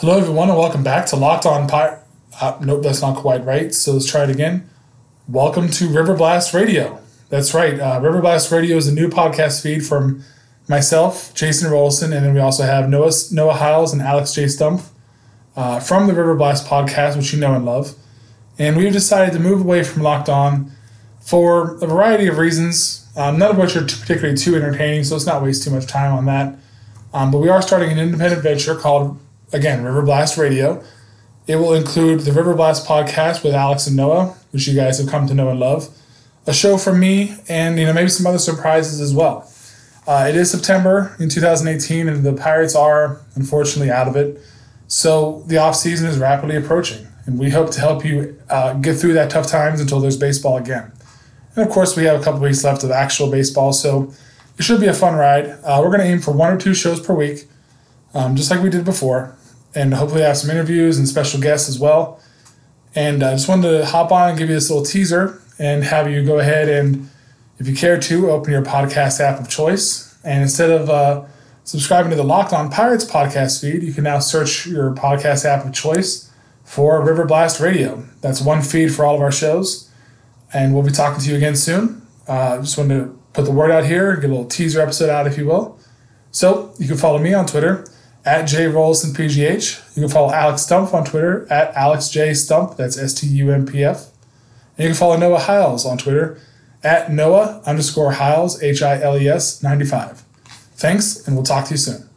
Hello, everyone, and welcome back to Locked On Pirate. Uh, nope, that's not quite right. So let's try it again. Welcome to River Blast Radio. That's right. Uh, River Blast Radio is a new podcast feed from myself, Jason Rollison, and then we also have Noah Noah Hiles and Alex J. Stumpf uh, from the River Blast podcast, which you know and love. And we've decided to move away from Locked On for a variety of reasons, um, none of which are particularly too entertaining, so let's not waste too much time on that. Um, but we are starting an independent venture called again, River Blast Radio. It will include the River Blast podcast with Alex and Noah, which you guys have come to know and love, a show from me, and you know maybe some other surprises as well. Uh, it is September in 2018, and the Pirates are unfortunately out of it. So the off season is rapidly approaching, and we hope to help you uh, get through that tough times until there's baseball again. And of course, we have a couple weeks left of actual baseball, so it should be a fun ride. Uh, we're going to aim for one or two shows per week, um, just like we did before and hopefully have some interviews and special guests as well. And I just wanted to hop on and give you this little teaser and have you go ahead and, if you care to, open your podcast app of choice. And instead of uh, subscribing to the Locked On Pirates podcast feed, you can now search your podcast app of choice for River Blast Radio. That's one feed for all of our shows. And we'll be talking to you again soon. Uh, just wanted to put the word out here, get a little teaser episode out, if you will. So you can follow me on Twitter at J Rollison PGH. You can follow Alex Stumpf on Twitter at Alex J Stumpf. That's S T U M P F. And you can follow Noah Hiles on Twitter at Noah underscore Hiles H I L E S ninety five. Thanks, and we'll talk to you soon.